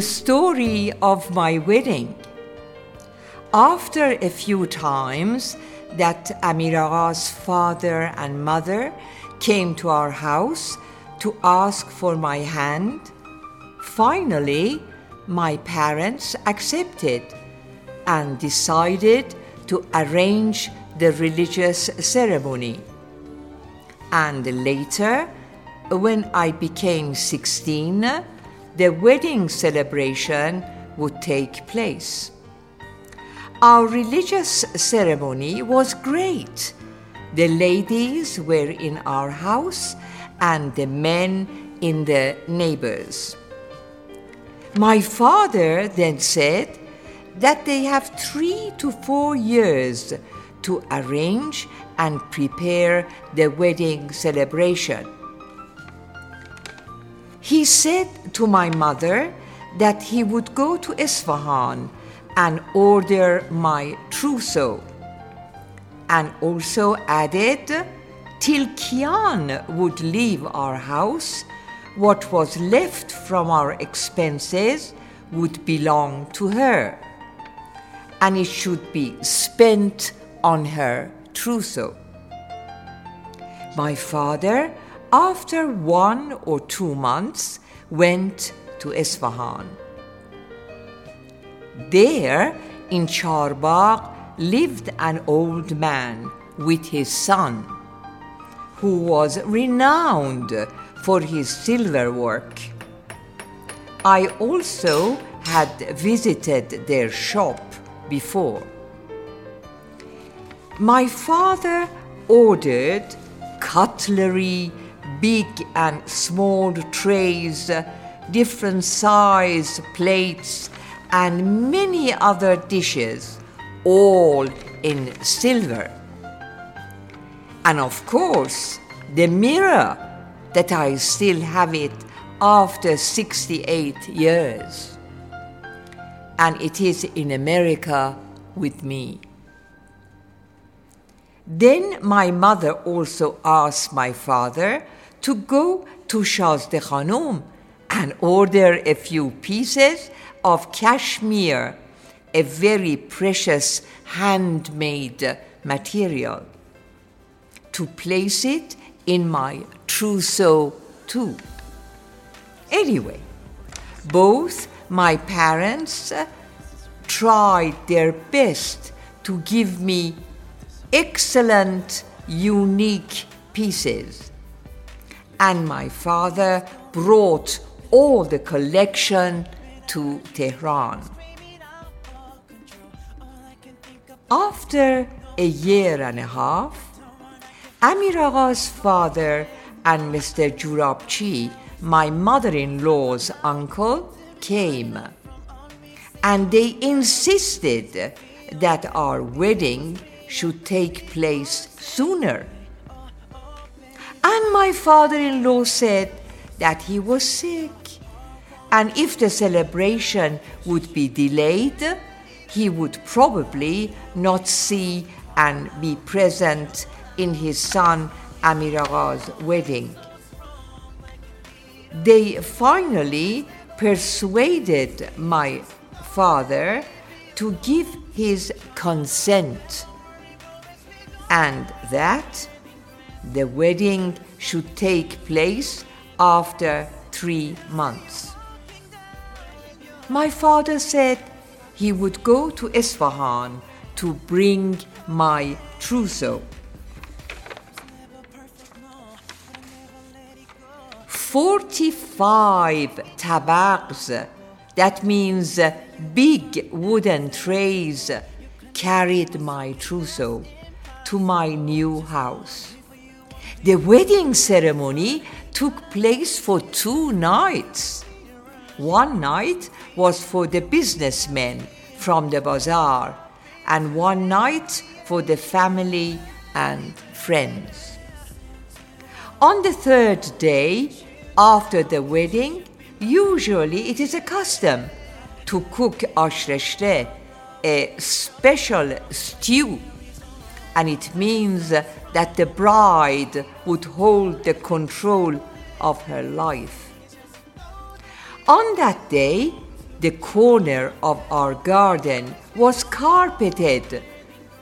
The story of my wedding. After a few times that Amir Agha's father and mother came to our house to ask for my hand, finally my parents accepted and decided to arrange the religious ceremony. And later, when I became 16, the wedding celebration would take place. Our religious ceremony was great. The ladies were in our house and the men in the neighbors. My father then said that they have three to four years to arrange and prepare the wedding celebration. He said to my mother that he would go to Isfahan and order my trousseau, and also added, till Kian would leave our house, what was left from our expenses would belong to her, and it should be spent on her trousseau. My father, after one or two months, went to Isfahan. There, in Charbagh, lived an old man with his son, who was renowned for his silver work. I also had visited their shop before. My father ordered cutlery, big and small trays, different size plates, and many other dishes, all in silver. And of course, the mirror that I still have it after 68 years. And it is in America with me. Then my mother also asked my father to go to Shazde Khanum and order a few pieces of cashmere, a very precious handmade material, to place it in my trousseau too. Anyway, both my parents tried their best to give me excellent, unique pieces. And my father brought all the collection to Tehran. After a year and a half, Amir Agha's father and Mr. Jurabchi, my mother in law's uncle, came. And they insisted that our wedding should take place sooner. And my father in law said that he was sick and if the celebration would be delayed, he would probably not see and be present in his son Amir Agha's wedding. They finally persuaded my father to give his consent and that the wedding should take place after three months my father said he would go to Isfahan to bring my trousseau. Forty-five tabaqs, that means big wooden trays, carried my trousseau to my new house. The wedding ceremony took place for two nights. One night was for the businessmen from the bazaar, and one night for the family and friends. On the third day, after the wedding, usually it is a custom to cook ashreshte, a special stew, and it means that the bride would hold the control of her life. On that day, the corner of our garden was carpeted,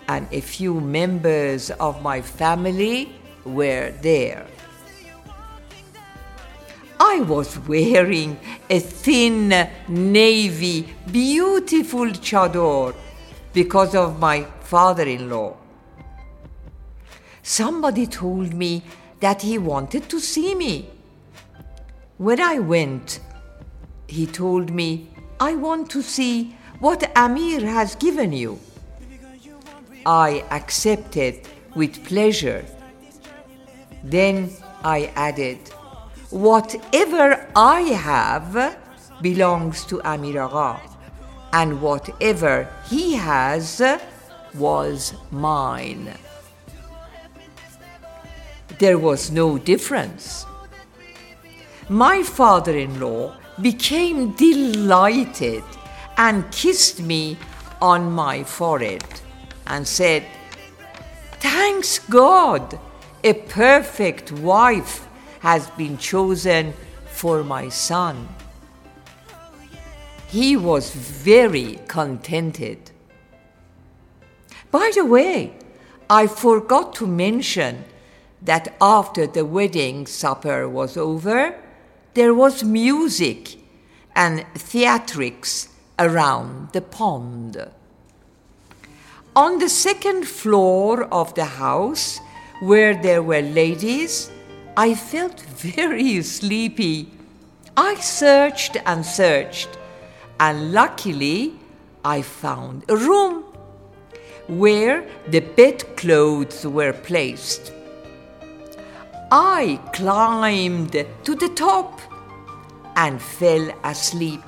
and a few members of my family were there. I was wearing a thin, navy, beautiful chador because of my father in law. Somebody told me that he wanted to see me. When I went, he told me, I want to see what Amir has given you. I accepted with pleasure. Then I added, Whatever I have belongs to Amir Agha, and whatever he has was mine. There was no difference. My father in law became delighted and kissed me on my forehead and said, Thanks God, a perfect wife has been chosen for my son. He was very contented. By the way, I forgot to mention that after the wedding supper was over, there was music and theatrics around the pond. On the second floor of the house, where there were ladies, I felt very sleepy. I searched and searched, and luckily I found a room where the bedclothes were placed. I climbed to the top and fell asleep.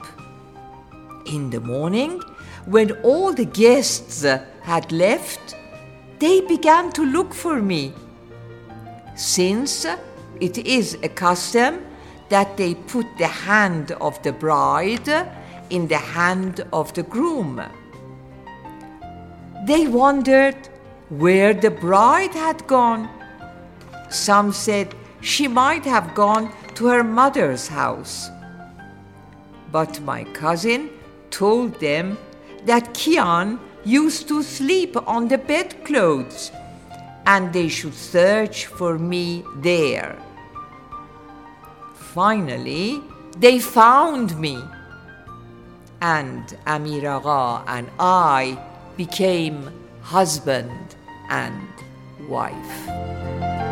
In the morning, when all the guests had left, they began to look for me. Since it is a custom that they put the hand of the bride in the hand of the groom. They wondered where the bride had gone. Some said she might have gone to her mother's house. But my cousin told them that Kian used to sleep on the bedclothes and they should search for me there. Finally, they found me. And Amir Agha and I became husband and wife.